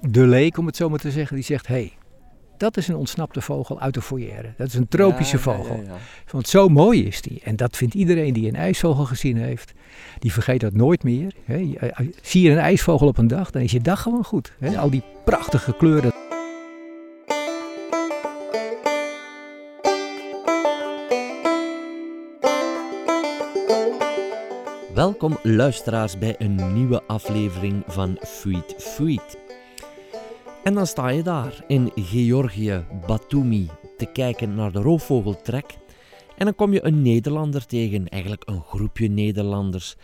de leek, om het zo maar te zeggen, die zegt: hé, hey, dat is een ontsnapte vogel uit de foyer. Dat is een tropische Ja, ja, ja, vogel. ja. Want zo mooi is die. En dat vindt iedereen die een ijsvogel gezien heeft. Die vergeet dat nooit meer. Je- eh, Zie je een ijsvogel op een dag, dan is je dag gewoon goed. Al die prachtige kleuren. Welkom luisteraars bij een nieuwe aflevering van Fuit Fuit. En dan sta je daar in Georgië, Batumi, te kijken naar de roofvogeltrek. En dan kom je een Nederlander tegen, eigenlijk een groepje Nederlanders.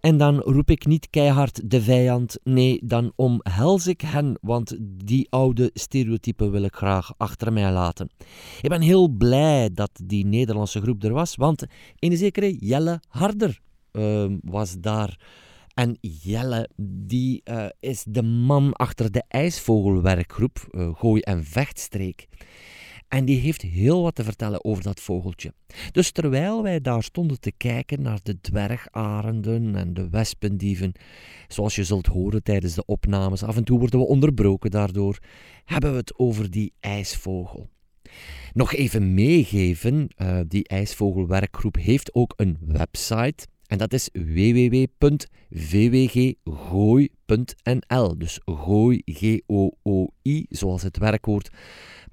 En dan roep ik niet keihard de vijand, nee, dan omhels ik hen, want die oude stereotypen wil ik graag achter mij laten. Ik ben heel blij dat die Nederlandse groep er was, want een zekere Jelle Harder ehm, was daar. En Jelle, die eh, is de man achter de ijsvogelwerkgroep eh, Gooi- en Vechtstreek. En die heeft heel wat te vertellen over dat vogeltje. Dus terwijl wij daar stonden te kijken naar de dwergarenden en de wespendieven, zoals je zult horen tijdens de opnames, af en toe worden we onderbroken daardoor, hebben we het over die ijsvogel. Nog even meegeven, eh, die ijsvogelwerkgroep heeft ook een website. En dat is www.vwggooi.nl. Dus gooi, G-O-O-I, zoals het werkwoord.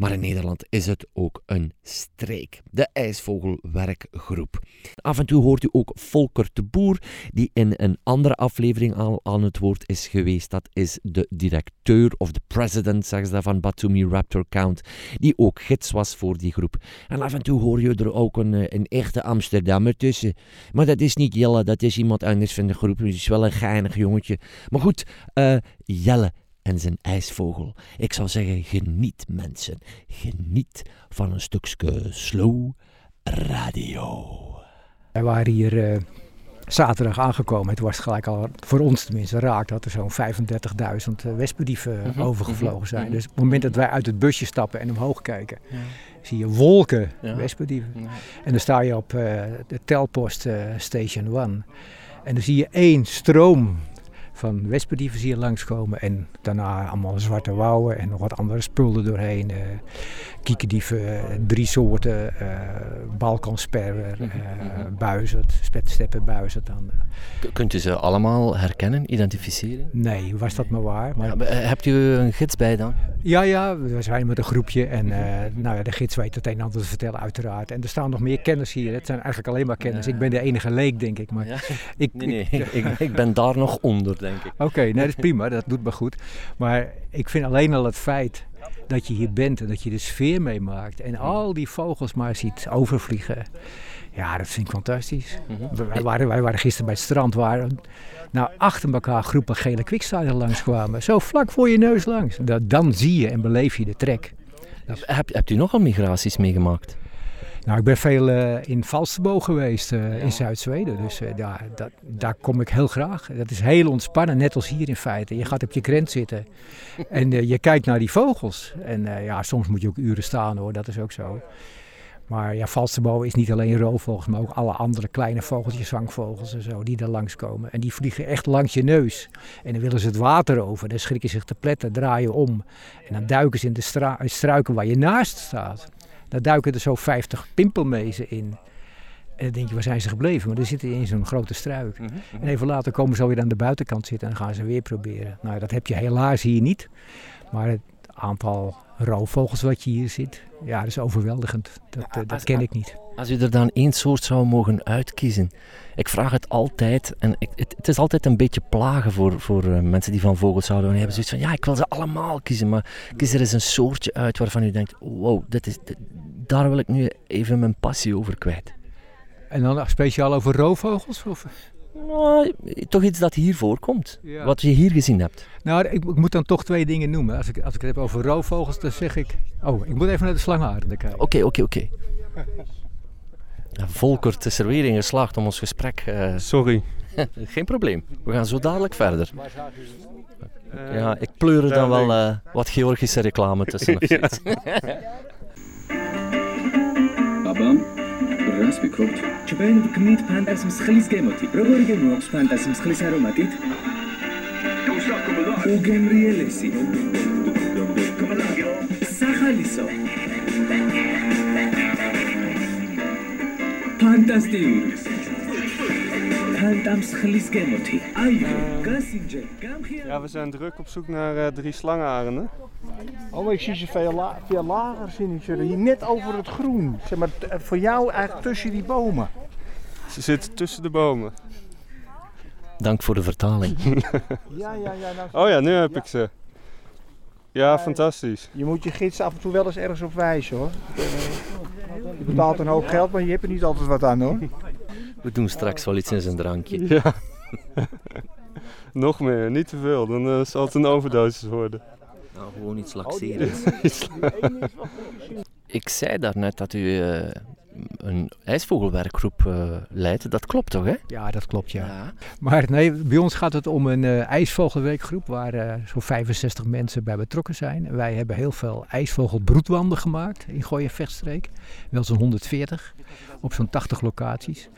Maar in Nederland is het ook een streek. De ijsvogelwerkgroep. Af en toe hoort u ook Volker de Boer, die in een andere aflevering al aan het woord is geweest. Dat is de directeur of de president, zeggen ze van Batumi Raptor Count, die ook gids was voor die groep. En af en toe hoor je er ook een, eh, een echte Amsterdammer tussen. Maar dat is niet Jelle, dat is iemand anders van de groep. Het is wel een geinig jongetje. Maar goed, eh, Jelle en zijn ijsvogel. Ik zou zeggen, geniet mensen. Geniet van een stukje slow radio. Wij waren hier eh, zaterdag aangekomen. Het was gelijk al, voor ons tenminste, raak dat er zo'n 35.000 eh, wespendieven Mhm, overgevlogen zijn. mhm. Dus op het moment dat wij uit het busje stappen en omhoog kijken, zie je wolken Ja. wespendieven. En dan sta je op eh, de telpost Station 1. En dan zie je één stroom van wespendieven zie je langskomen. En daarna allemaal zwarte wouwen en nog wat andere spullen doorheen. kiekendieven, eh, drie soorten, eh balkansperwer, Mhm, eh mhm. buizerd, spetsteppenbuizerd dan. eh. K- Kunt u ze allemaal herkennen, identificeren? Nee, was dat maar waar. Maar Ja, maar, hebt u een gids bij dan? Ja, ja, we zijn met een groepje en eh, nou ja, de gids weet het een en ander te vertellen uiteraard. En er staan nog meer kenners hier. Het zijn eigenlijk alleen maar kenners. Ja. Ik ben de enige leek, denk ik. Maar Ja. ik, Nee, nee, ik- ik, ik ben daar nog onder, denk ik. Oké, nee, dat is prima. Dat doet me goed. Maar ik vind alleen al het feit dat je hier bent en dat je de sfeer meemaakt. En al die vogels maar ziet overvliegen. Ja, dat vind ik fantastisch. Mhm. Wij waren, wij waren gisteren bij het strand waar nou, achter elkaar groepen gele kwikstalen langskwamen. Zo vlak voor je neus langs. Dat, dan zie je en beleef je de trek. Heb, hebt u nogal migraties meegemaakt? Nou, ik ben veel eh, in Falsterbo geweest eh, in Zuid-Zweden. Dus eh, daar, dat, daar kom ik heel graag. Dat is heel ontspannen, net als hier in feite. Je gaat op je krent zitten en je kijkt naar die vogels. En ja, soms moet je ook uren staan hoor, dat is ook zo. Maar ja, Falsterbo is niet alleen roofvogels, maar ook alle andere kleine vogeltjes, zangvogels en zo, die daar langskomen. En die vliegen echt langs je neus. En dan willen ze het water over, dan schrikken ze zich te pletten, draaien om. En dan duiken ze in de struiken waar je naast staat. Daar duiken er zo 50 pimpelmezen in. En dan denk je, waar zijn ze gebleven? Maar die zitten in zo'n grote struik. En even later komen ze alweer aan de buitenkant zitten en dan gaan ze weer proberen. Nou, dat heb je helaas hier niet. Maar het aantal roofvogels wat je hier ziet, ja, dat is overweldigend. Dat, eh, dat als- ken ik niet. Als u er dan één soort zou mogen uitkiezen. Ik vraag het altijd en ik, het, het is altijd een beetje plagen voor, voor eh, mensen die van vogels houden. En die hebben zoiets van, ja, ik wil ze allemaal kiezen, maar kies er eens een soortje uit waarvan u denkt, wow, dit is, dit- daar wil ik nu even mijn passie over kwijt. En dan speciaal over roofvogels? Of? Nou, toch iets dat hier voorkomt, Ja. wat je hier gezien hebt. Nou, ik, ik moet dan toch twee dingen noemen. Als ik, als ik het heb over roofvogels, dan zeg ik... Oh, ik moet even naar de slangenarenden kijken. Oké, oké, oké. Ja, Volker, het is er weer in geslaagd om ons gesprek... eh, Sorry. geen probleem, we gaan zo dadelijk verder. Ja, ik pleur er dan wel eh, wat Georgische reclame tussen. Babam რას ფიქრობთ? ჩვენ გმით ფანტას მსხლის გემოთი. როგორი გემო აქვს ფანტას მსხლის არომატით? უგემრიელესი. სახალისო. ფანტასტიკური. Ja, we zijn druk op zoek naar eh, drie slangenarenden. Oh, maar ik zie ze veel, la veel lager, ze hier net over het groen. Zeg maar, voor jou eigenlijk tussen die bomen. Ze zitten tussen de bomen. Dank voor de vertaling. Ja, ja, ja. Nou, Oh ja, nu heb ik ze. Ja, fantastisch. Je moet je gids af en toe wel eens ergens op wijzen hoor. Eh, Je betaalt een hoop geld, maar je hebt er niet altijd wat aan hoor. We doen straks wel iets in zijn drankje. Ja. Nog meer, niet te veel, dan eh, zal het een overdosis worden. Nou, gewoon iets laxerends. Ik zei daarnet dat u eh, een ijsvogelwerkgroep eh, leidt. Dat klopt toch, hè? Ja, dat klopt ja. Maar nee, bij ons gaat het om een eh, ijsvogelweekgroep waar eh, zo'n 65 mensen bij betrokken zijn. En wij hebben heel veel ijsvogelbroedwanden gemaakt in Gooi Vechtstreek. Wel zo'n 140 op zo'n 80 locaties.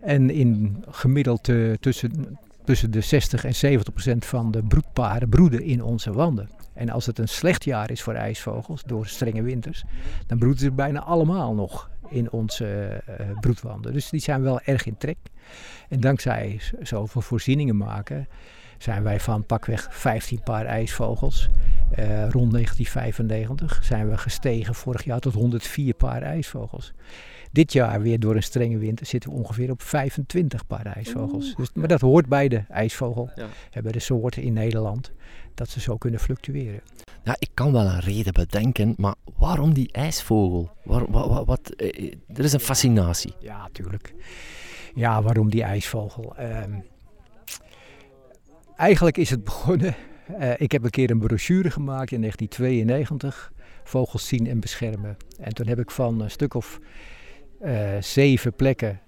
En in gemiddeld tussen, tussen de 60 en 70 procent van de broedparen broeden in onze wanden. En als het een slecht jaar is voor ijsvogels door strenge winters, dan broeden ze bijna allemaal nog in onze eh, broedwanden. Dus die zijn wel erg in trek. En dankzij zoveel voorzieningen maken, zijn wij van pakweg 15 paar ijsvogels. eh, rond 1995 zijn we gestegen vorig jaar tot 104 paar ijsvogels. Dit jaar weer door een strenge winter zitten we ongeveer op 25 paar ijsvogels. Dus, maar dat hoort bij de ijsvogel, Ja. hebben de soorten in Nederland, dat ze zo kunnen fluctueren. Ja, ik kan wel een reden bedenken, maar waarom die ijsvogel? Waar, wa- wa- wat, eh, eh, er is een fascinatie. Ja, tuurlijk. Ja, waarom die ijsvogel? Ehm, eigenlijk is het begonnen. eh, ik heb een keer een brochure gemaakt in 1992. Vogels zien en beschermen. En toen heb ik van een stuk of zeven plekken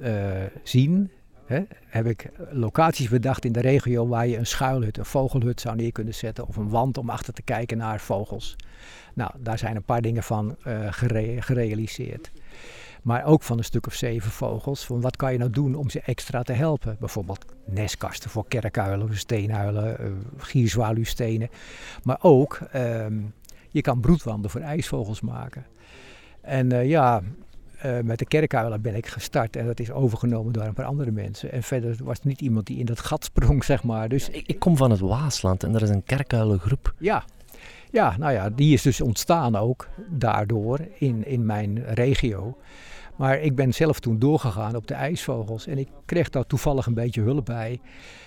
eh, zien. Heb ik locaties bedacht in de regio waar je een schuilhut, een vogelhut zou neer kunnen zetten. Of een wand om achter te kijken naar vogels. Nou, daar zijn een paar dingen van eh, gere- gerealiseerd. Maar ook van een stuk of zeven vogels. Van wat kan je nou doen om ze extra te helpen? Bijvoorbeeld nestkasten voor kerkuilen, steenuilen, eh, gierzwaluwstenen. Maar ook, ehm, je kan broedwanden voor ijsvogels maken. En eh, ja, eh, met de kerkuilen ben ik gestart en dat is overgenomen door een paar andere mensen. En verder was er niet iemand die in dat gat sprong, zeg maar. Dus Ik, ik kom van het Waasland en er is een kerkuilengroep. ja. Ja, nou ja, die is dus ontstaan ook daardoor in, in mijn regio. Maar ik ben zelf toen doorgegaan op de ijsvogels. En ik kreeg daar toevallig een beetje hulp bij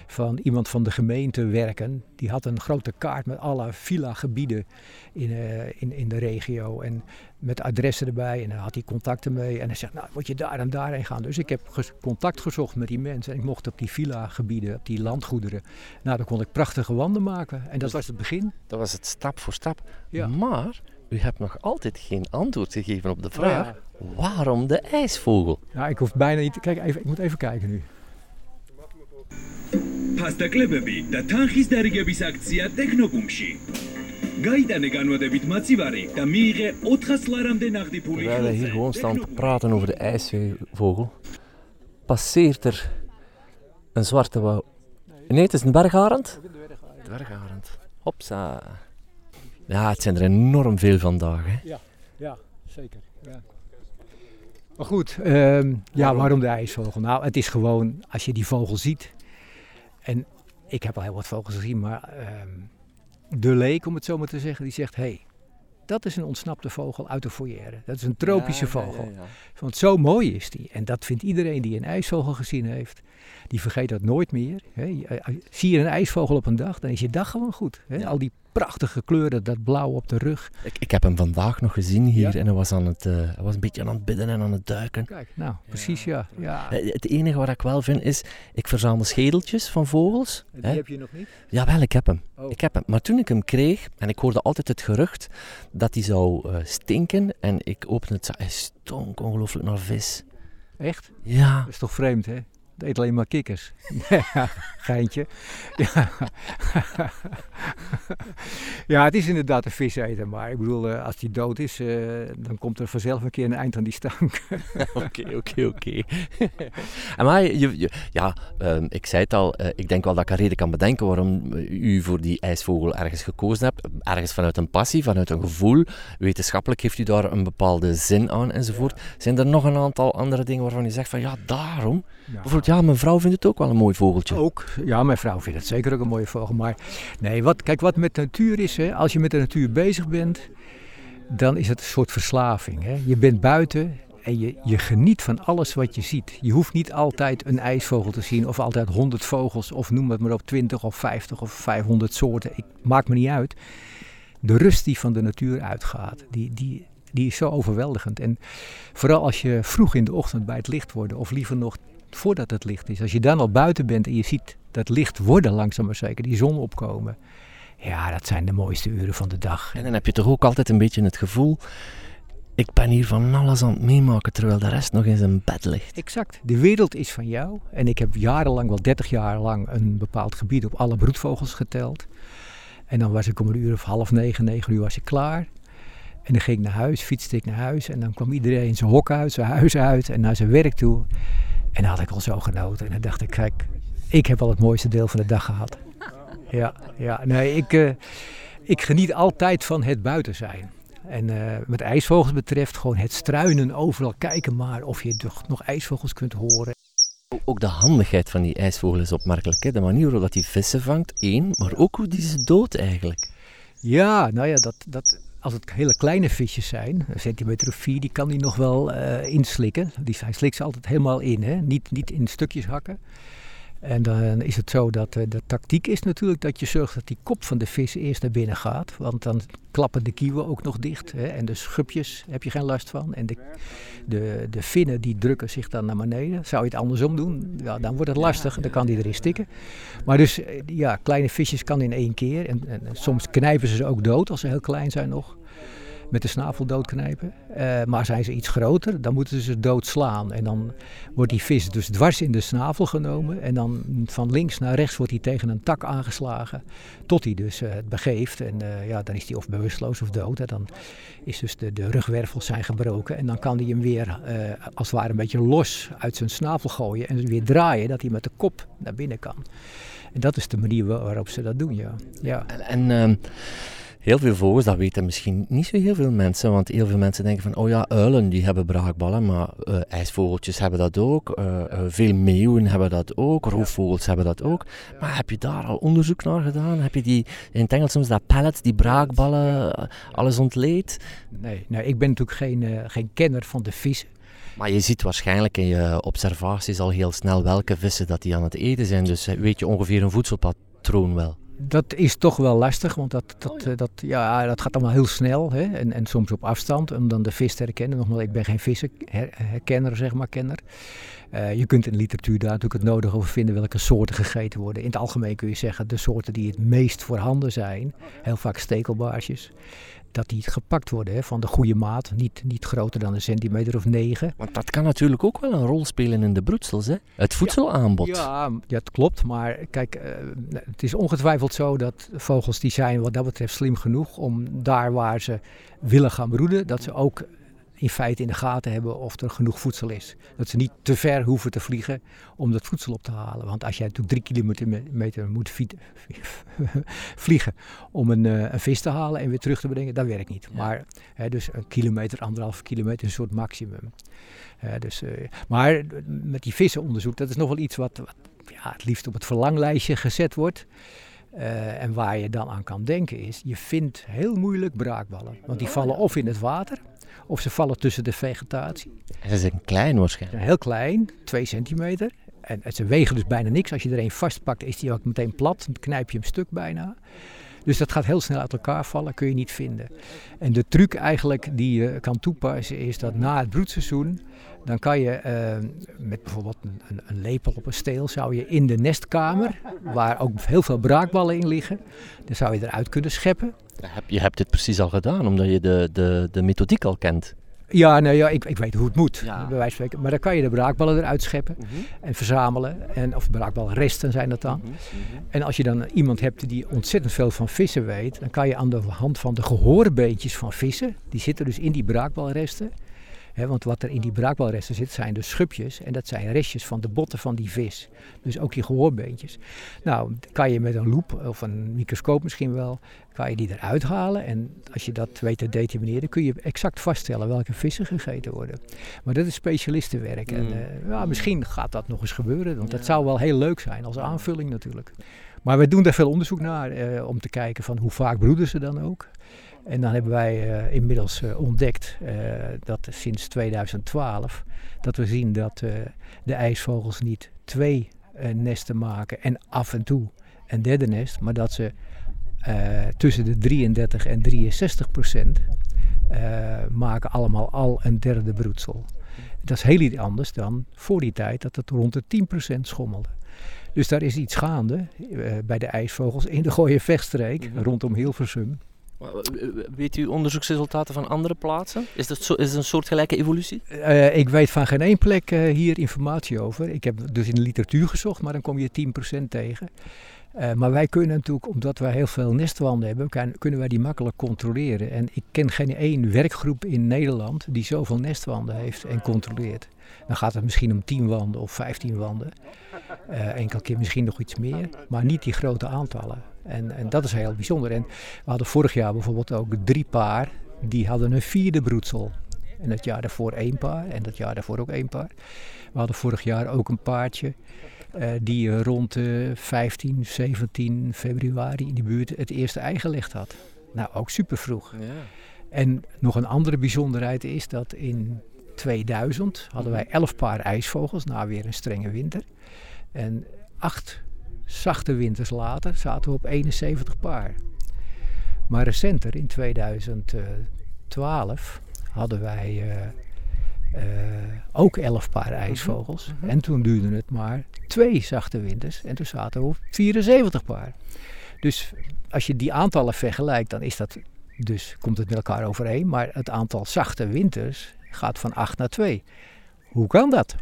van iemand van de gemeente werken. Die had een grote kaart met alle villa-gebieden in, eh, in, in de regio. En met adressen erbij. En daar had hij contacten mee. En hij zegt, nou moet je daar en daarheen gaan. Dus ik heb ges- contact gezocht met die mensen. En ik mocht op die villa-gebieden, op die landgoederen. Nou, dan kon ik prachtige wanden maken. En dat was het begin. Dat was het stap voor stap. Ja. Maar u hebt nog altijd geen antwoord gegeven op de Oh vraag: waarom de ijsvogel? Nou, ik hoef bijna niet. Kijk, even, ik moet even kijken nu. ფასდაკლებები და თანხის დარიგების აქცია ტექნობუმში. გაიტანე განვადებით მაცივარი და მიიღე 400 ლარამდე ნაღდი ფული. Terwijl we hier ხელზე. gewoon staan te Technobum. praten over de ijsvogel, passeert er een zwarte wouw. Nee, het is een bergarend. Dwergarend. Hopsa. Ja, het zijn er enorm veel vandaag. Hè. Ja, zeker. Ja. Maar goed, ehm, ja, waarom de ijsvogel? Nou, het is gewoon als je die vogel ziet. En ik heb al heel wat vogels gezien, maar ehm, de leek, om het zo maar te zeggen, die zegt: hé, hey, dat is een ontsnapte vogel uit de foyer. Dat is een tropische vogel. Want zo mooi is die. En dat vindt iedereen die een ijsvogel gezien heeft. Die vergeet dat nooit meer. Hè. Je- eh, Zie je een ijsvogel op een dag, dan is je dag gewoon goed. Hè. Ja. Al die prachtige kleuren, dat blauw op de rug. Ik, ik heb hem vandaag nog gezien hier Ja? en hij was, aan het, eh, hij was een beetje aan het bidden en aan het duiken. Kijk, nou, precies ja. ja. Eh, Het enige wat ik wel vind is, ik verzamel schedeltjes van vogels. Die hè. heb je nog niet? Jawel, ik heb hem. Oh. Ik heb hem. Maar toen ik hem kreeg, en ik hoorde altijd het gerucht dat hij zou eh, stinken, en ik opende het, hij stonk ongelooflijk naar vis. Echt? Ja, Dat is toch vreemd, hè? Het eet alleen maar kikkers. Ja, Geintje. Ja. Ja, het is inderdaad een viseter, maar ik bedoel, eh, als die dood is, eh, dan komt er vanzelf een keer een eind aan die stank. Oké, oké, oké. En maar, je, je- ja, ehm, ik zei het al, eh, ik denk wel dat ik een reden kan bedenken waarom u voor die ijsvogel ergens gekozen hebt. Ergens vanuit een passie, vanuit een gevoel. Wetenschappelijk heeft u daar een bepaalde zin aan enzovoort. Zijn er nog een aantal andere dingen waarvan u zegt van ja, daarom? Bijvoorbeeld, ja, mijn vrouw vindt het ook wel een mooi vogeltje. Ook, ja, mijn vrouw vindt het zeker ook een mooie vogel. Maar nee, wat, kijk, wat met natuur is, hè, als je met de natuur bezig bent, dan is het een soort verslaving. Hè. Je bent buiten en je, je geniet van alles wat je ziet. Je hoeft niet altijd een ijsvogel te zien of altijd 100 vogels of noem het maar op 20 of 50 of 500 soorten. Ik, maakt me niet uit. De rust die van de natuur uitgaat, die, die, die is zo overweldigend. En vooral als je vroeg in de ochtend bij het licht wordt, of liever nog voordat het licht is. Als je dan al buiten bent en je ziet dat licht worden langzaam maar zeker, die zon opkomen. Ja, dat zijn de mooiste uren van de dag. En dan heb je toch ook altijd een beetje het gevoel, ik ben hier van alles aan het meemaken terwijl de rest nog in zijn bed ligt. Exact. De wereld is van jou. En ik heb jarenlang, wel 30 jaar lang, een bepaald gebied op alle broedvogels geteld. En dan was ik om een uur of half negen, negen uur was ik klaar. En dan ging ik naar huis, fietste ik naar huis. En dan kwam iedereen zijn hok uit, zijn huis uit en naar zijn werk toe. En dan had ik al zo genoten. En dan dacht ik, kijk, ik heb al het mooiste deel van de dag gehad. Ja, ja. nee, ik, eh, ik geniet altijd van het buiten zijn. En eh, wat ijsvogels betreft, gewoon het struinen overal. Kijken maar of je toch nog ijsvogels kunt horen. Ook de handigheid van die ijsvogel is opmerkelijk. Hè? De manier waarop hij vissen vangt, één, maar ook hoe die ze doodt eigenlijk. Ja, nou ja, dat, dat, als het hele kleine visjes zijn, een centimeter of vier, die kan hij nog wel eh, inslikken. Die, hij slikt ze altijd helemaal in, hè? Niet, niet in stukjes hakken. En dan is het zo dat eh, de tactiek is natuurlijk dat je zorgt dat die kop van de vis eerst naar binnen gaat. Want dan klappen de kieuwen ook nog dicht. Hè? En de schubjes heb je geen last van. En de, de, de vinnen die drukken zich dan naar beneden. Zou je het andersom doen, ja, dan wordt het lastig. Dan kan die erin stikken. Maar dus eh, ja, kleine visjes kan in één keer. En, en soms knijpen ze ze ook dood als ze heel klein zijn nog. Met de snavel doodknijpen. Eh, maar zijn ze iets groter, dan moeten ze doodslaan. En dan wordt die vis dus dwars in de snavel genomen. En dan van links naar rechts wordt hij tegen een tak aangeslagen. Tot hij dus eh, het begeeft. En eh, ja, dan is hij of bewusteloos of dood. Hè. Dan is dus de, de rugwervels zijn gebroken. En dan kan hij hem weer als het ware een beetje los uit zijn snavel gooien. En weer draaien, dat hij met de kop naar binnen kan. En dat is de manier wa- waarop ze dat doen, ja. ja. En, en ehm, heel veel vogels, dat weten misschien niet zo heel veel mensen, want heel veel mensen denken van, oh ja, uilen die hebben braakballen, maar eh, ijsvogeltjes hebben dat ook, eh, eh, veel meeuwen hebben dat ook, roofvogels hebben dat ook. Maar heb je daar al onderzoek naar gedaan? Heb je die, in het Engels soms dat pellets, die braakballen, alles ontleed? Nee, nee, ik ben natuurlijk geen, geen kenner van de vissen. Maar je ziet waarschijnlijk in je observaties al heel snel welke vissen dat die aan het eten zijn, dus weet je ongeveer een voedselpatroon wel. Dat is toch wel lastig, want dat, dat, eh, dat, ja, dat gaat allemaal heel snel hè? En, en soms op afstand om dan de vis te herkennen. Nogmaals, ik ben geen vissenherkenner, zeg maar, kenner. Eh, je kunt in de literatuur daar natuurlijk het nodige over vinden welke soorten gegeten worden. In het algemeen kun je zeggen de soorten die het meest voorhanden zijn, heel vaak stekelbaarsjes, dat die gepakt worden hè, van de goede maat, niet, niet groter dan een centimeter of negen. Want dat kan natuurlijk ook wel een rol spelen in de broedsels, hè? Het voedselaanbod. Ja, het klopt. Maar kijk, eh, het is ongetwijfeld zo dat vogels die zijn wat dat betreft slim genoeg om daar waar ze willen gaan broeden, dat ze ook in feite in de gaten hebben of er genoeg voedsel is. Dat ze niet te ver hoeven te vliegen om dat voedsel op te halen. Want als jij natuurlijk drie kilometer me- meter moet vliegen om een, eh, een vis te halen en weer terug te brengen, dat werkt niet. Maar hè, dus een kilometer, anderhalf kilometer is een soort maximum. Dus, eh, maar met die vissenonderzoek, dat is nog wel iets wat, wat ja, het liefst op het verlanglijstje gezet wordt. Eh, en waar je dan aan kan denken is, je vindt heel moeilijk braakballen. Want die vallen of in het water, of ze vallen tussen de vegetatie. En ze zijn klein waarschijnlijk. heel klein, 2 centimeter. En en ze wegen dus bijna niks. Als je er een vastpakt, is die ook meteen plat. Dan knijp je hem stuk bijna. Dus dat gaat heel snel uit elkaar vallen, kun je niet vinden. En de truc eigenlijk die je kan toepassen is dat na het broedseizoen, dan kan je eh, met bijvoorbeeld een, een, lepel op een steel, zou je in de nestkamer, waar ook heel veel braakballen in liggen, dan zou je eruit kunnen scheppen. Je hebt dit precies al gedaan, omdat je de, de, de methodiek al kent. Ja, nou ja, ik, ik weet hoe het moet, Ja. bij wijze van spreken. Maar dan kan je de braakballen eruit scheppen Mhm. en verzamelen. En, of braakbalresten zijn dat dan. Mhm. En als je dan iemand hebt die ontzettend veel van vissen weet, dan kan je aan de hand van de gehoorbeentjes van vissen, die zitten dus in die braakbalresten. Want wat er in die braakbalresten zit, zijn dus schubjes. En dat zijn restjes van de botten van die vis. Dus ook die gehoorbeentjes. Nou, kan je met een loep of een microscoop misschien wel, kan je die eruit halen. En als je dat weet te determineren, kun je exact vaststellen welke vissen gegeten worden. Maar dat is specialistenwerk. En Mm. eh, ja, misschien gaat dat nog eens gebeuren. Want dat zou wel heel leuk zijn als aanvulling natuurlijk. Maar we doen daar veel onderzoek naar eh, om te kijken van hoe vaak broeden ze dan ook. En dan hebben wij eh, inmiddels eh, ontdekt dat sinds 2012 dat we zien dat de ijsvogels niet twee nesten maken en af en toe een derde nest, maar dat ze tussen de 33 en 63 procent maken allemaal al een derde broedsel. Dat is heel iets anders dan voor die tijd dat het rond de 10 procent schommelde. Dus daar is iets gaande eh, bij de ijsvogels in de Gooie Vechtstreek, Mhm. rondom Hilversum. Weet u onderzoeksresultaten van andere plaatsen? Is dat zo, is het een soortgelijke evolutie? Eh, ik weet van geen één plek eh, hier informatie over. Ik heb dus in de literatuur gezocht, maar dan kom je 10% tegen. Eh, maar wij kunnen natuurlijk, omdat wij heel veel nestwanden hebben, kan- kunnen wij die makkelijk controleren. En ik ken geen één werkgroep in Nederland die zoveel nestwanden heeft en controleert. Dan gaat het misschien om 10 wanden of 15 wanden. Eh enkele keer misschien nog iets meer, maar niet die grote aantallen. En, en dat is heel bijzonder. En we hadden vorig jaar bijvoorbeeld ook drie paar, die hadden een vierde broedsel. En het jaar daarvoor één paar en dat jaar daarvoor ook één paar. We hadden vorig jaar ook een paardje eh, die eh, rond eh 15, 17 februari in die buurt het eerste ei gelegd had. Nou, ook super vroeg. Ja. En nog een andere bijzonderheid is dat in 2000 hadden wij 11 paar ijsvogels na weer een strenge winter. En acht zachte winters later zaten we op 71 paar. Maar recenter, in 2012, hadden wij eh, eh, ook 11 paar ijsvogels. En toen duurde het maar twee zachte winters en toen zaten we op 74 paar. Dus als je die aantallen vergelijkt, dan is dat dus komt het met elkaar overeen. Maar het aantal zachte winters gaat van 8 naar 2. Hoe kan dat?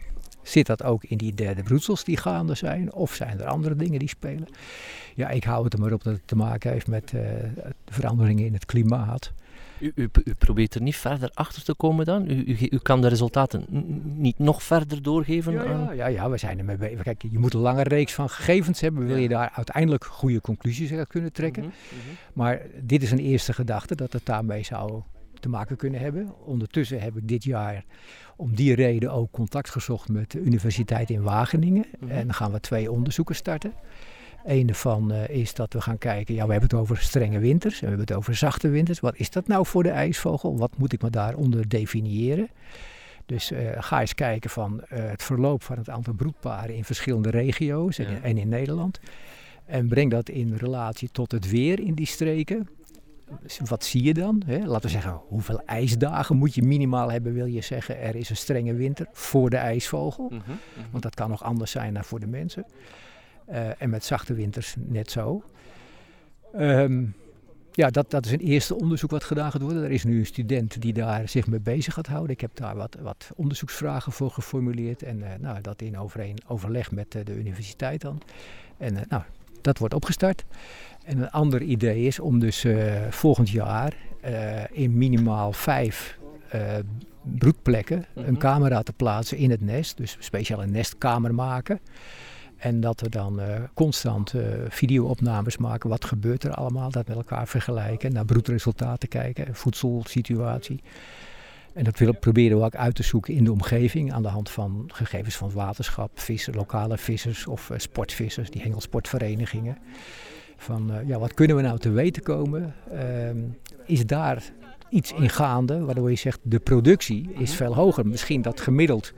Zit dat ook in die derde broedsels die gaande zijn? Of zijn er andere dingen die spelen? Ja, ik hou het er maar op dat het te maken heeft met eh, veranderingen in het klimaat. U, u, u probeert er niet verder achter te komen dan? U, u, kan de resultaten niet nog verder doorgeven Ja, aan... ja, ja, ja, we zijn ermee bezig. Kijk, je moet een lange reeks van gegevens hebben. Wil je daar uiteindelijk goede conclusies uit kunnen trekken? Mhm, mhm. Maar dit is een eerste gedachte dat het daarmee zou te maken kunnen hebben. Ondertussen heb ik dit jaar om die reden ook contact gezocht met de Universiteit in Wageningen. Mhm. En dan gaan we twee onderzoeken starten. Een daarvan eh, is dat we gaan kijken, ja we hebben het over strenge winters en we hebben het over zachte winters. Wat is dat nou voor de ijsvogel? Wat moet ik me daaronder definiëren? Dus eh, ga eens kijken van eh, het verloop van het aantal broedparen in verschillende regio's en, Ja. en in Nederland. En breng dat in relatie tot het weer in die streken. Wat zie je dan? Hè? Laten we zeggen, hoeveel ijsdagen moet je minimaal hebben, wil je zeggen, er is een strenge winter voor de ijsvogel. Mhm, mhm. Want dat kan nog anders zijn dan voor de mensen. Eh, en met zachte winters net zo. Ehm, ja, dat, dat is een eerste onderzoek wat gedaan gaat worden. Er is nu een student die daar zich mee bezig gaat houden. Ik heb daar wat, wat onderzoeksvragen voor geformuleerd. En eh, nou, dat in overeen, overleg met eh, de universiteit dan. En nou, dat wordt opgestart. En een ander idee is om dus eh, volgend jaar eh, in minimaal vijf eh, broedplekken Mhm. een camera te plaatsen in het nest. Dus een nestkamer maken. En dat we dan constant videoopnames maken. Wat gebeurt er allemaal? Dat met elkaar vergelijken. Naar broedresultaten kijken. Voedselsituatie. En dat willen, proberen we ook uit te zoeken in de omgeving. Aan de hand van gegevens van het waterschap, vissen, lokale vissers of eh, sportvissers. Die hengelsportverenigingen. Van eh, ja, wat kunnen we nou te weten komen? Ehm, is daar iets in gaande waardoor je zegt de productie is veel hoger. Misschien dat gemiddeld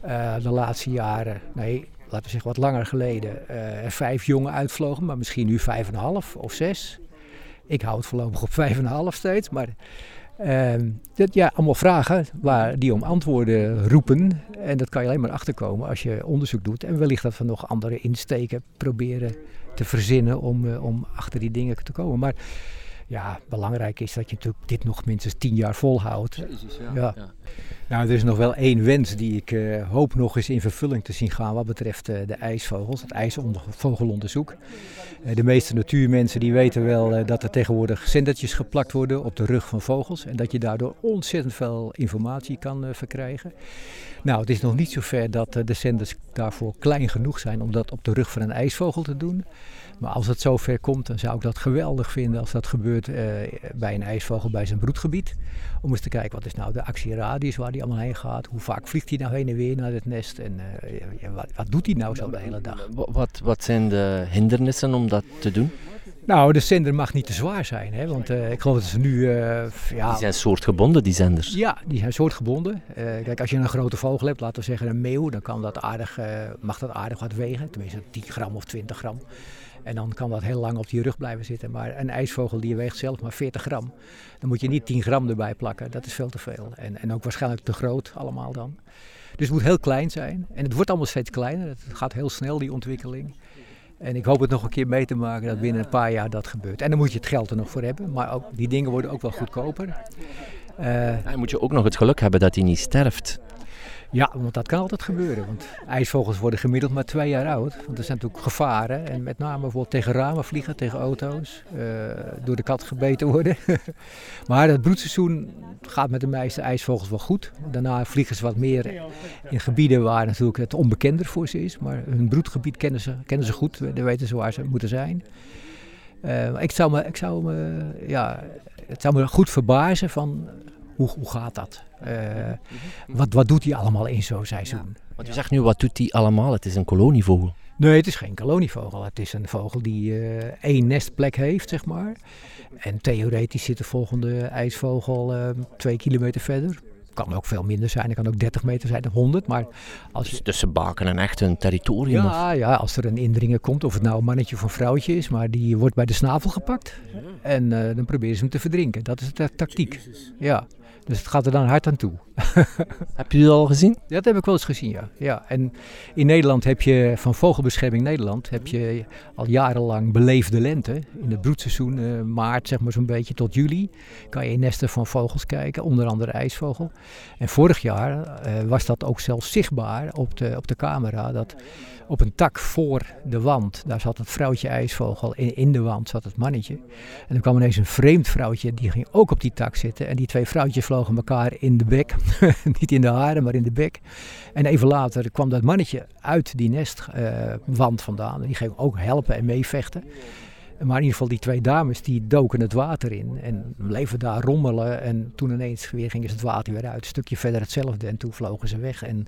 eh, de laatste jaren, nee, laten we zeggen wat langer geleden, er vijf jongen uitvlogen, maar misschien nu vijf en een half of zes. Ik hou het voorlopig op vijf en een half steeds, maar ehm, dat, ja, allemaal vragen waar die om antwoorden roepen. En dat kan je alleen maar achterkomen als je onderzoek doet. En wellicht dat we nog andere insteken proberen te verzinnen om, eh, om achter die dingen te komen. Maar Ja, belangrijk is dat je natuurlijk dit nog minstens tien jaar volhoudt. Ja. Nou, er is nog wel één wens die ik uh, hoop nog eens in vervulling te zien gaan wat betreft uh, de ijsvogels, het ijsvogelonderzoek. Uh, de meeste natuurmensen die weten wel dat er tegenwoordig zendertjes geplakt worden op de rug van vogels en dat je daardoor ontzettend veel informatie kan verkrijgen. Nou, het is nog niet zover dat de zenders daarvoor klein genoeg zijn om dat op de rug van een ijsvogel te doen. Maar als het zover komt, dan zou ik dat geweldig vinden als dat gebeurt uh, bij een ijsvogel bij zijn broedgebied. Om eens te kijken wat is nou de actieradius waar hij allemaal heen gaat. Hoe vaak vliegt hij nou heen en weer naar het nest en uh, ja, wat, wat, doet hij nou zo de hele dag. Wat, wat zijn de hindernissen om dat te doen? Nou, de zender mag niet te zwaar zijn, hè? want uh, ik geloof dat ze nu... Uh, ja, die zijn soortgebonden, die zenders? Ja, die zijn soortgebonden. Uh, kijk, als je een grote vogel hebt, laten we zeggen een meeuw, dan kan dat aardig, mag dat aardig wat wegen. Tenminste 10 gram of 20 gram. En dan kan dat heel lang op die rug blijven zitten. Maar een ijsvogel die weegt zelf maar 40 gram. Dan moet je niet 10 gram erbij plakken. Dat is veel te veel. En, en ook waarschijnlijk te groot allemaal dan. Dus het moet heel klein zijn. En het wordt allemaal steeds kleiner. Het gaat heel snel die ontwikkeling. En ik hoop het nog een keer mee te maken dat binnen een paar jaar dat gebeurt. En dan moet je het geld er nog voor hebben. Maar ook, die dingen worden ook wel goedkoper. Uh, moet je ook nog het geluk hebben dat hij niet sterft. Ja, want dat kan altijd gebeuren. Want ijsvogels worden gemiddeld maar twee jaar oud. Want er zijn natuurlijk gevaren. En met name bijvoorbeeld tegen ramen vliegen, tegen auto's. Uh, door de kat gebeten worden. maar het broedseizoen gaat met de meeste ijsvogels wel goed. Daarna vliegen ze wat meer in gebieden waar natuurlijk het onbekender voor ze is. Maar hun broedgebied kennen ze, kennen ze goed. Dan weten ze waar ze moeten zijn. Uh, ik zou me, ik zou me, ja, het zou me goed verbazen van hoe, hoe gaat dat? Uh, wat, wat doet hij allemaal in zo'n seizoen? Want u zegt nu, wat doet hij allemaal? Het is een kolonievogel. Nee, het is geen kolonievogel. Het is een vogel die uh, één nestplek heeft, zeg maar. En theoretisch zit de volgende ijsvogel uh, twee kilometer verder. Kan ook veel minder zijn. Het kan ook 30 meter zijn, 100. Maar als dus tussen baken en echt een territorium? Ja, ja, als er een indringer komt, of het nou een mannetje of een vrouwtje is, maar die wordt bij de snavel gepakt. En uh, dan proberen ze hem te verdrinken. Dat is de tactiek. Ja. Dus het gaat er dan hard aan toe. heb je dat al gezien? Ja, dat heb ik wel eens gezien, ja. ja. En in Nederland heb je, van Vogelbescherming Nederland, heb je al jarenlang beleefde lente. In het broedseizoen, uh, maart zeg maar zo'n beetje tot juli, kan je in nesten van vogels kijken, onder andere ijsvogel. En vorig jaar uh, was dat ook zelfs zichtbaar op de, op de camera, dat op een tak voor de wand, daar zat het vrouwtje ijsvogel, in, in de wand zat het mannetje. En er kwam ineens een vreemd vrouwtje, die ging ook op die tak zitten. En die twee vrouwtjes vlogen elkaar in de bek. Niet in de haren, maar in de bek. En even later kwam dat mannetje uit die nestwand uh, vandaan. Die ging ook helpen en meevechten. Maar in ieder geval die twee dames die doken het water in en bleven daar rommelen. En toen ineens weer ging het water weer uit. Een stukje verder hetzelfde en toen vlogen ze weg. En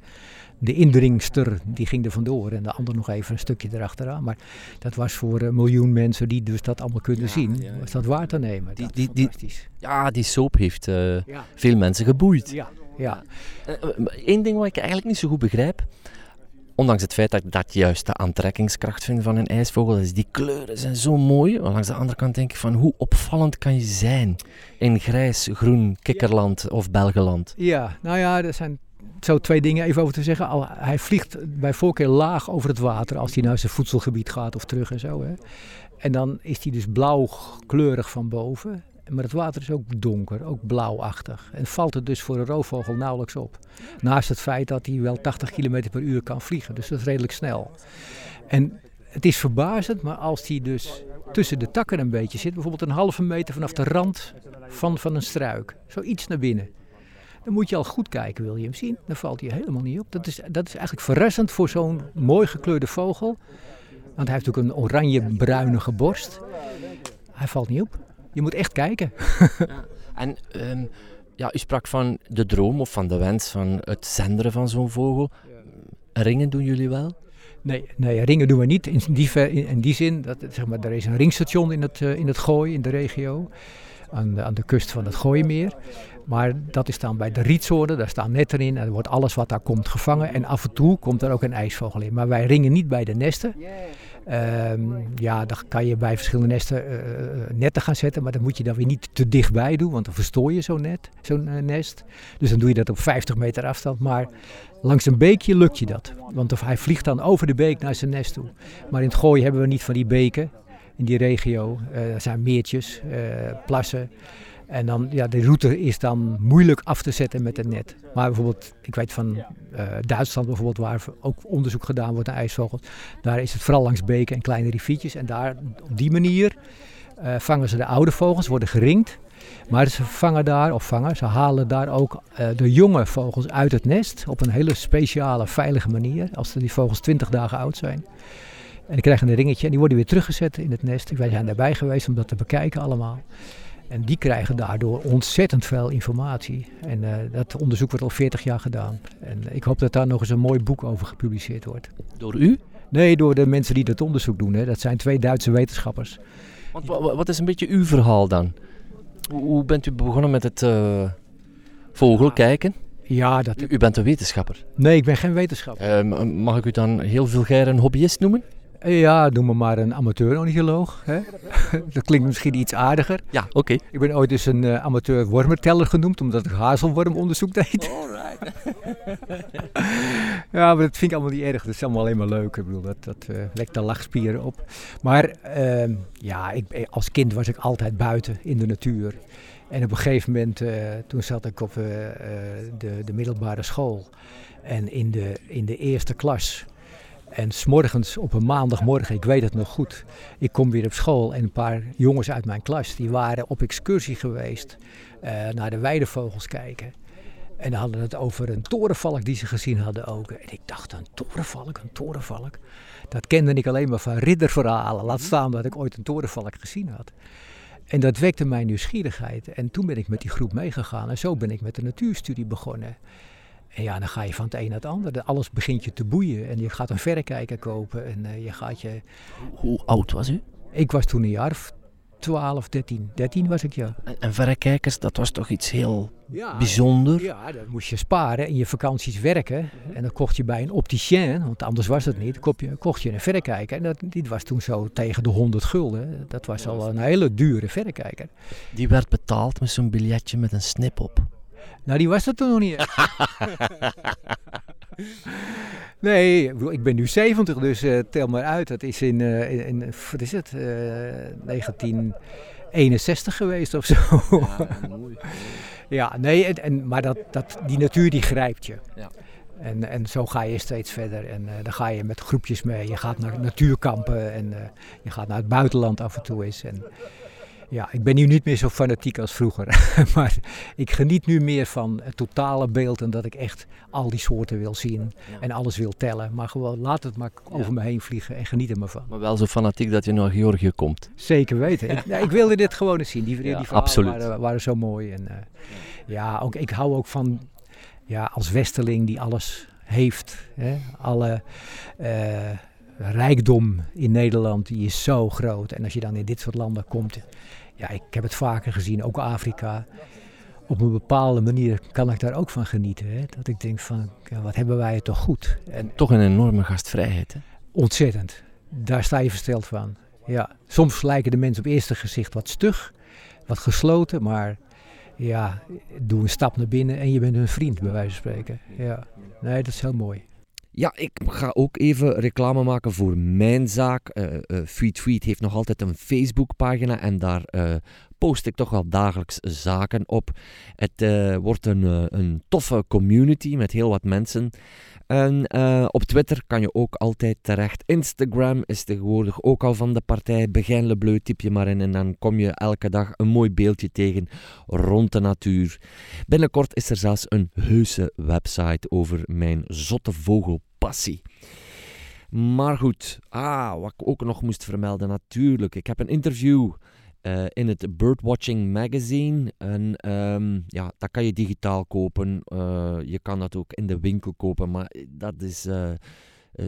de indringster die ging er vandoor en de ander nog even een stukje erachteraan. Maar dat was voor een miljoen mensen die dus dat allemaal kunnen ja, zien, ja, was dat waar te nemen. Die, die, die, ja, die soap heeft uh, ja. veel mensen geboeid. Ja, ja. Eén uh, ding wat ik eigenlijk niet zo goed begrijp, ondanks het feit dat ik dat juist de aantrekkingskracht vind van een ijsvogel, is die kleuren zijn zo mooi. Maar langs de andere kant denk ik van hoe opvallend kan je zijn in grijs, groen, kikkerland of Belgeland? Ja, nou ja, er zijn zo twee dingen even over te zeggen. Al, hij vliegt bij voorkeur laag over het water als hij naar zijn voedselgebied gaat of terug en zo. Hè. En dan is hij dus blauwkleurig van boven. Maar het water is ook donker, ook blauwachtig. En valt het dus voor een roofvogel nauwelijks op. Naast het feit dat hij wel 80 km per uur kan vliegen. Dus dat is redelijk snel. En het is verbazend, maar als hij dus tussen de takken een beetje zit, bijvoorbeeld een halve meter vanaf de rand van, van een struik, zo iets naar binnen. Dan moet je al goed kijken, wil je hem zien. Dan valt hij helemaal niet op. Dat is, dat is eigenlijk verrassend voor zo'n mooi gekleurde vogel. Want hij heeft ook een oranje-bruinige borst. Hij valt niet op. Je moet echt kijken. ja. En um, ja, u sprak van de droom of van de wens van het zenderen van zo'n vogel. Ringen doen jullie wel? Nee, nee, ringen doen we niet. In die, in, in die zin, dat, zeg maar, er is een ringstation in het, uh, in het Gooi, in de regio. Aan de, aan de kust van het Gooimeer. Maar dat is dan bij de rietzone, daar staan netten in en er wordt alles wat daar komt gevangen. En af en toe komt er ook een ijsvogel in. Maar wij ringen niet bij de nesten. Um, ja, dan kan je bij verschillende nesten uh, netten gaan zetten, maar dan moet je dan weer niet te dichtbij doen, want dan verstoor je zo'n net, zo'n uh, nest. Dus dan doe je dat op 50 meter afstand, maar langs een beekje lukt je dat. Want hij vliegt dan over de beek naar zijn nest toe. Maar in het gooien hebben we niet van die beken. in die regio. Uh, er zijn meertjes, plassen. En dan, ja, de route is dan moeilijk af te zetten met het net. Maar bijvoorbeeld, ik weet van Duitsland bijvoorbeeld, waar ook onderzoek gedaan wordt naar ijsvogels. Daar is het vooral langs beken en kleine riviertjes. En daar, op die manier vangen ze de oude vogels, worden geringd. Maar ze vangen daar, of vangen, ze halen daar ook uh, de jonge vogels uit het nest op een hele speciale, veilige manier. Als die vogels 20 dagen oud zijn. En die krijgen een ringetje en die worden weer teruggezet in het nest. Wij zijn daarbij geweest om dat te bekijken allemaal. En die krijgen daardoor ontzettend veel informatie. En uh, dat onderzoek wordt al 40 jaar gedaan. En ik hoop dat daar nog eens een mooi boek over gepubliceerd wordt. Door u? Nee, door de mensen die dat onderzoek doen. Hè. Dat zijn twee Duitse wetenschappers. Want, wat is een beetje uw verhaal dan? Hoe bent u begonnen met het uh, vogelkijken? Ja, dat... U, u, bent een wetenschapper? Nee, ik ben geen wetenschapper. Uh, mag ik u dan heel vulgair een hobbyist noemen? Ja, noem me maar een amateur-ornitholoog. dat klinkt misschien iets aardiger. Ja, oké. Ik ben ooit dus een uh, amateur wormerteller genoemd, omdat ik hazelwormonderzoek deed. Alright. ja, maar dat vind ik allemaal niet erg. Dat is allemaal alleen maar leuk. Ik bedoel, dat, dat uh, wekt de lachspieren op. Maar uh, ja, ik, als kind was ik altijd buiten in de natuur. En op een gegeven moment, uh, toen zat ik op de, de middelbare school. En in de, in de eerste klas en s'morgens op een maandagmorgen, ik weet het nog goed, ik kom weer op school en een paar jongens uit mijn klas, die waren op excursie geweest uh, naar de weidevogels kijken. En hadden het over een torenvalk die ze gezien hadden ook. En ik dacht, een torenvalk, een torenvalk. Dat kende ik alleen maar van ridderverhalen. Laat staan dat ik ooit een torenvalk gezien had. En dat wekte mijn nieuwsgierigheid. En toen ben ik met die groep meegegaan. En zo ben ik met de natuurstudie begonnen. En ja, dan ga je van het een naar het ander. Alles begint je te boeien. En je gaat een verrekijker kopen. En uh, je gaat je... Hoe oud was u? Ik was toen een jaar of 12, 13. 13 was ik, ja. En, en verrekijkers, dat was toch iets heel ja, bijzonder? Ja, dan moest je sparen in je vakanties werken. En dan kocht je bij een opticien, want anders was het niet, kocht je, kocht je een verrekijker. En dat, die was toen zo tegen de 100 gulden. Dat was al een hele dure verrekijker. Die werd betaald met zo'n biljetje met een snip op. Nou, die was er toen nog niet. nee, ik ben nu 70, dus uh, tel maar uit. Dat is in, uh, in, in wat is het, uh, 1961 geweest of zo. Ja, mooi. ja, nee, en, en, maar dat, dat, die natuur die grijpt je. Ja. En, en zo ga je steeds verder. En uh, dan ga je met groepjes mee. Je gaat naar natuurkampen en je gaat naar het buitenland af en toe eens. En ja, ik ben nu niet meer zo fanatiek als vroeger. maar ik geniet nu meer van het totale beeld en dat ik echt al die soorten wil zien en alles wil tellen. Maar gewoon laat het maar over me heen vliegen en geniet er maar van. Maar wel zo fanatiek dat je naar Georgië komt. Zeker weten. ik, ik, wilde dit gewoon eens zien. Die, die verhalen waren, waren, zo mooi. En, uh, ja, ook, ik hou ook van ja, als westeling die alles heeft. Hè? Alle... Uh, rijkdom in Nederland die is zo groot. En als je dan in dit soort landen komt, ja, ik heb het vaker gezien, ook Afrika. Op een bepaalde manier kan ik daar ook van genieten. Hè? Dat ik denk van, ja, wat hebben wij het toch goed. En toch een enorme gastvrijheid, hè? Ontzettend. Daar sta je versteld van. Ja, soms lijken de mensen op eerste gezicht wat stug, wat gesloten, maar ja, doe een stap naar binnen en je bent hun vriend, bij wijze van spreken. Ja, nee, dat is heel mooi. Ja, ik ga ook even reclame maken voor mijn zaak. Uh, heeft nog altijd een Facebookpagina en daar uh, post ik toch wel dagelijks zaken op. Het wordt een, een toffe community met heel wat mensen. En op Twitter kan je ook altijd terecht. Instagram is tegenwoordig ook al van de partij. Begin Le typ je maar in en dan kom je elke dag een mooi beeldje tegen rond de natuur. Binnenkort is er zelfs een heuse website over mijn zotte vogelpassie. Maar goed, ah, wat ik ook nog moest vermelden, natuurlijk. Ik heb een interview uh, in het Birdwatching Magazine. En um, ja, dat kan je digitaal kopen. Uh, je kan dat ook in de winkel kopen. Maar dat is uh,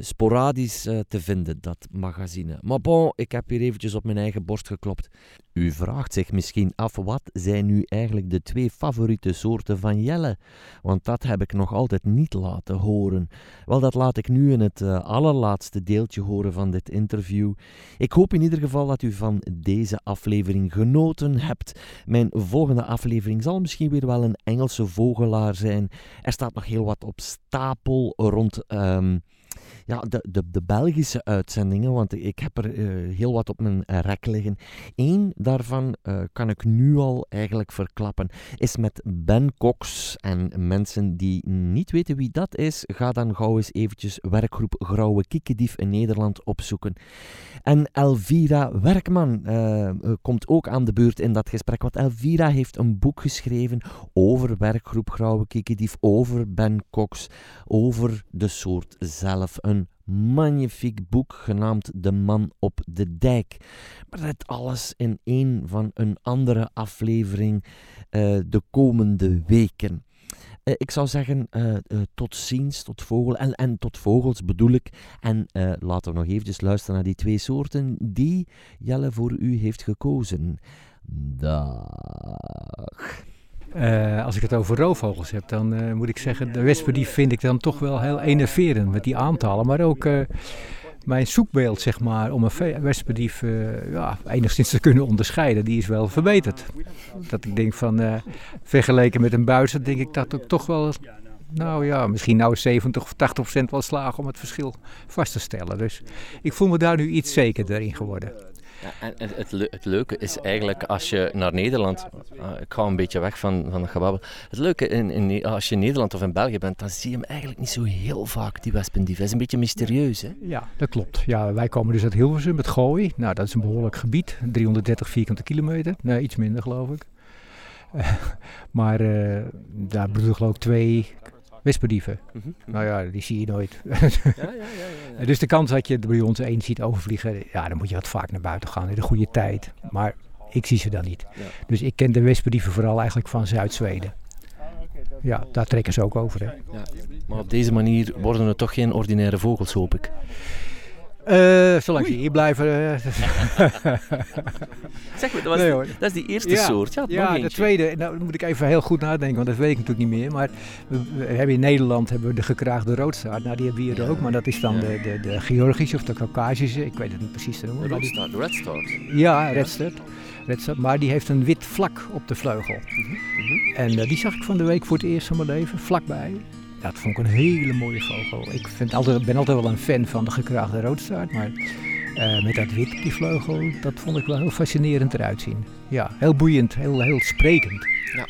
sporadisch uh, te vinden, dat magazine. Maar bon, ik heb hier eventjes op mijn eigen borst geklopt. U vraagt zich misschien af, wat zijn nu eigenlijk de twee favoriete soorten van jelle? Want dat heb ik nog altijd niet laten horen. Wel, dat laat ik nu in het uh, allerlaatste deeltje horen van dit interview. Ik hoop in ieder geval dat u van deze aflevering genoten hebt. Mijn volgende aflevering zal misschien weer wel een Engelse vogelaar zijn. Er staat nog heel wat op stapel rond... Um, ja, de, de, de Belgische uitzendingen, want ik heb er eh, heel wat op mijn rek liggen. Eén daarvan uh, kan ik nu al eigenlijk verklappen, is met Ben Cox. En mensen die niet weten wie dat is, ga dan gauw eens eventjes werkgroep Grauwe Kiekedief in Nederland opzoeken. En Elvira Werkman uh, komt ook aan de beurt in dat gesprek, want Elvira heeft een boek geschreven over werkgroep Grauwe Kiekedief, over Ben Cox, over de soort zelf. Een magnifiek boek genaamd De Man op de Dijk. Maar dat alles in een van een andere aflevering uh, de komende weken. Uh, ik zou zeggen, uh, tot ziens, tot vogel. En, en tot vogels bedoel ik. En laten we nog eventjes luisteren naar die twee soorten die Jelle voor u heeft gekozen. Dag. Uh, als ik het over roofvogels heb, dan uh, moet ik zeggen, de wespendief vind ik dan toch wel heel enerverend met die aantallen. Maar ook uh, mijn zoekbeeld, zeg maar, om een wespendief ja, enigszins te kunnen onderscheiden, die is wel verbeterd. Dat ik denk van, vergeleken met een buis, denk ik dat ook toch wel, nou ja, misschien nou 70 of 80 procent wel slagen om het verschil vast te stellen. Dus ik voel me daar nu iets zekerder in geworden. En het, het, leuke is eigenlijk als je naar Nederland, uh, ik ga een beetje weg van, van het gebabbel. Het leuke is in, als je in Nederland of in België bent, dan zie je hem eigenlijk niet zo heel vaak, die wespendief. Hij is een beetje mysterieus, hè? Ja, dat klopt. Ja, wij komen dus uit Hilversum, het Gooi. Nou, dat is een behoorlijk gebied, 330 vierkante kilometer. Nee, iets minder geloof ik. Maar uh, daar broeden geloof ik twee Wisperdieven. Mm -hmm. Nou ja, die zie je nooit. ja, ja, ja, dus de kans dat je bij ons één ziet overvliegen, ja, dan moet je wat vaak naar buiten gaan in de goede tijd. Maar ik zie ze dan niet. Dus ik ken de wisperdieven vooral eigenlijk van Zuid-Zweden. Ja, daar trekken ze ook over. Hè. Maar op deze manier worden het toch geen ordinaire vogels, hoop ik. Uh, zolang ze hier blijven. Uh. zeg maar, dat, was nee, die, dat is die eerste ja, soort. Ja, ja de tweede, nou moet ik even heel goed nadenken, want dat weet ik natuurlijk niet meer. Maar we, we hebben in Nederland hebben we de gekraagde roodstaart. Nou, die hebben we hier ook, maar dat is dan ja. de, de, de Georgische of de Caucasische. Ik weet het niet precies te noemen. De roodstaart, de redstart. Ja, redstart. redstart. Maar die heeft een wit vlak op de vleugel. Mm -hmm. En uh, die zag ik van de week voor het eerst van mijn leven, vlakbij. Dat vond ik een hele mooie vogel. Ik vind altijd, ben altijd wel een fan van de gekraagde roodstaart, maar uh, met dat wit op die vleugel, dat vond ik wel heel fascinerend eruit zien. Ja, heel boeiend, heel, heel sprekend. Ja.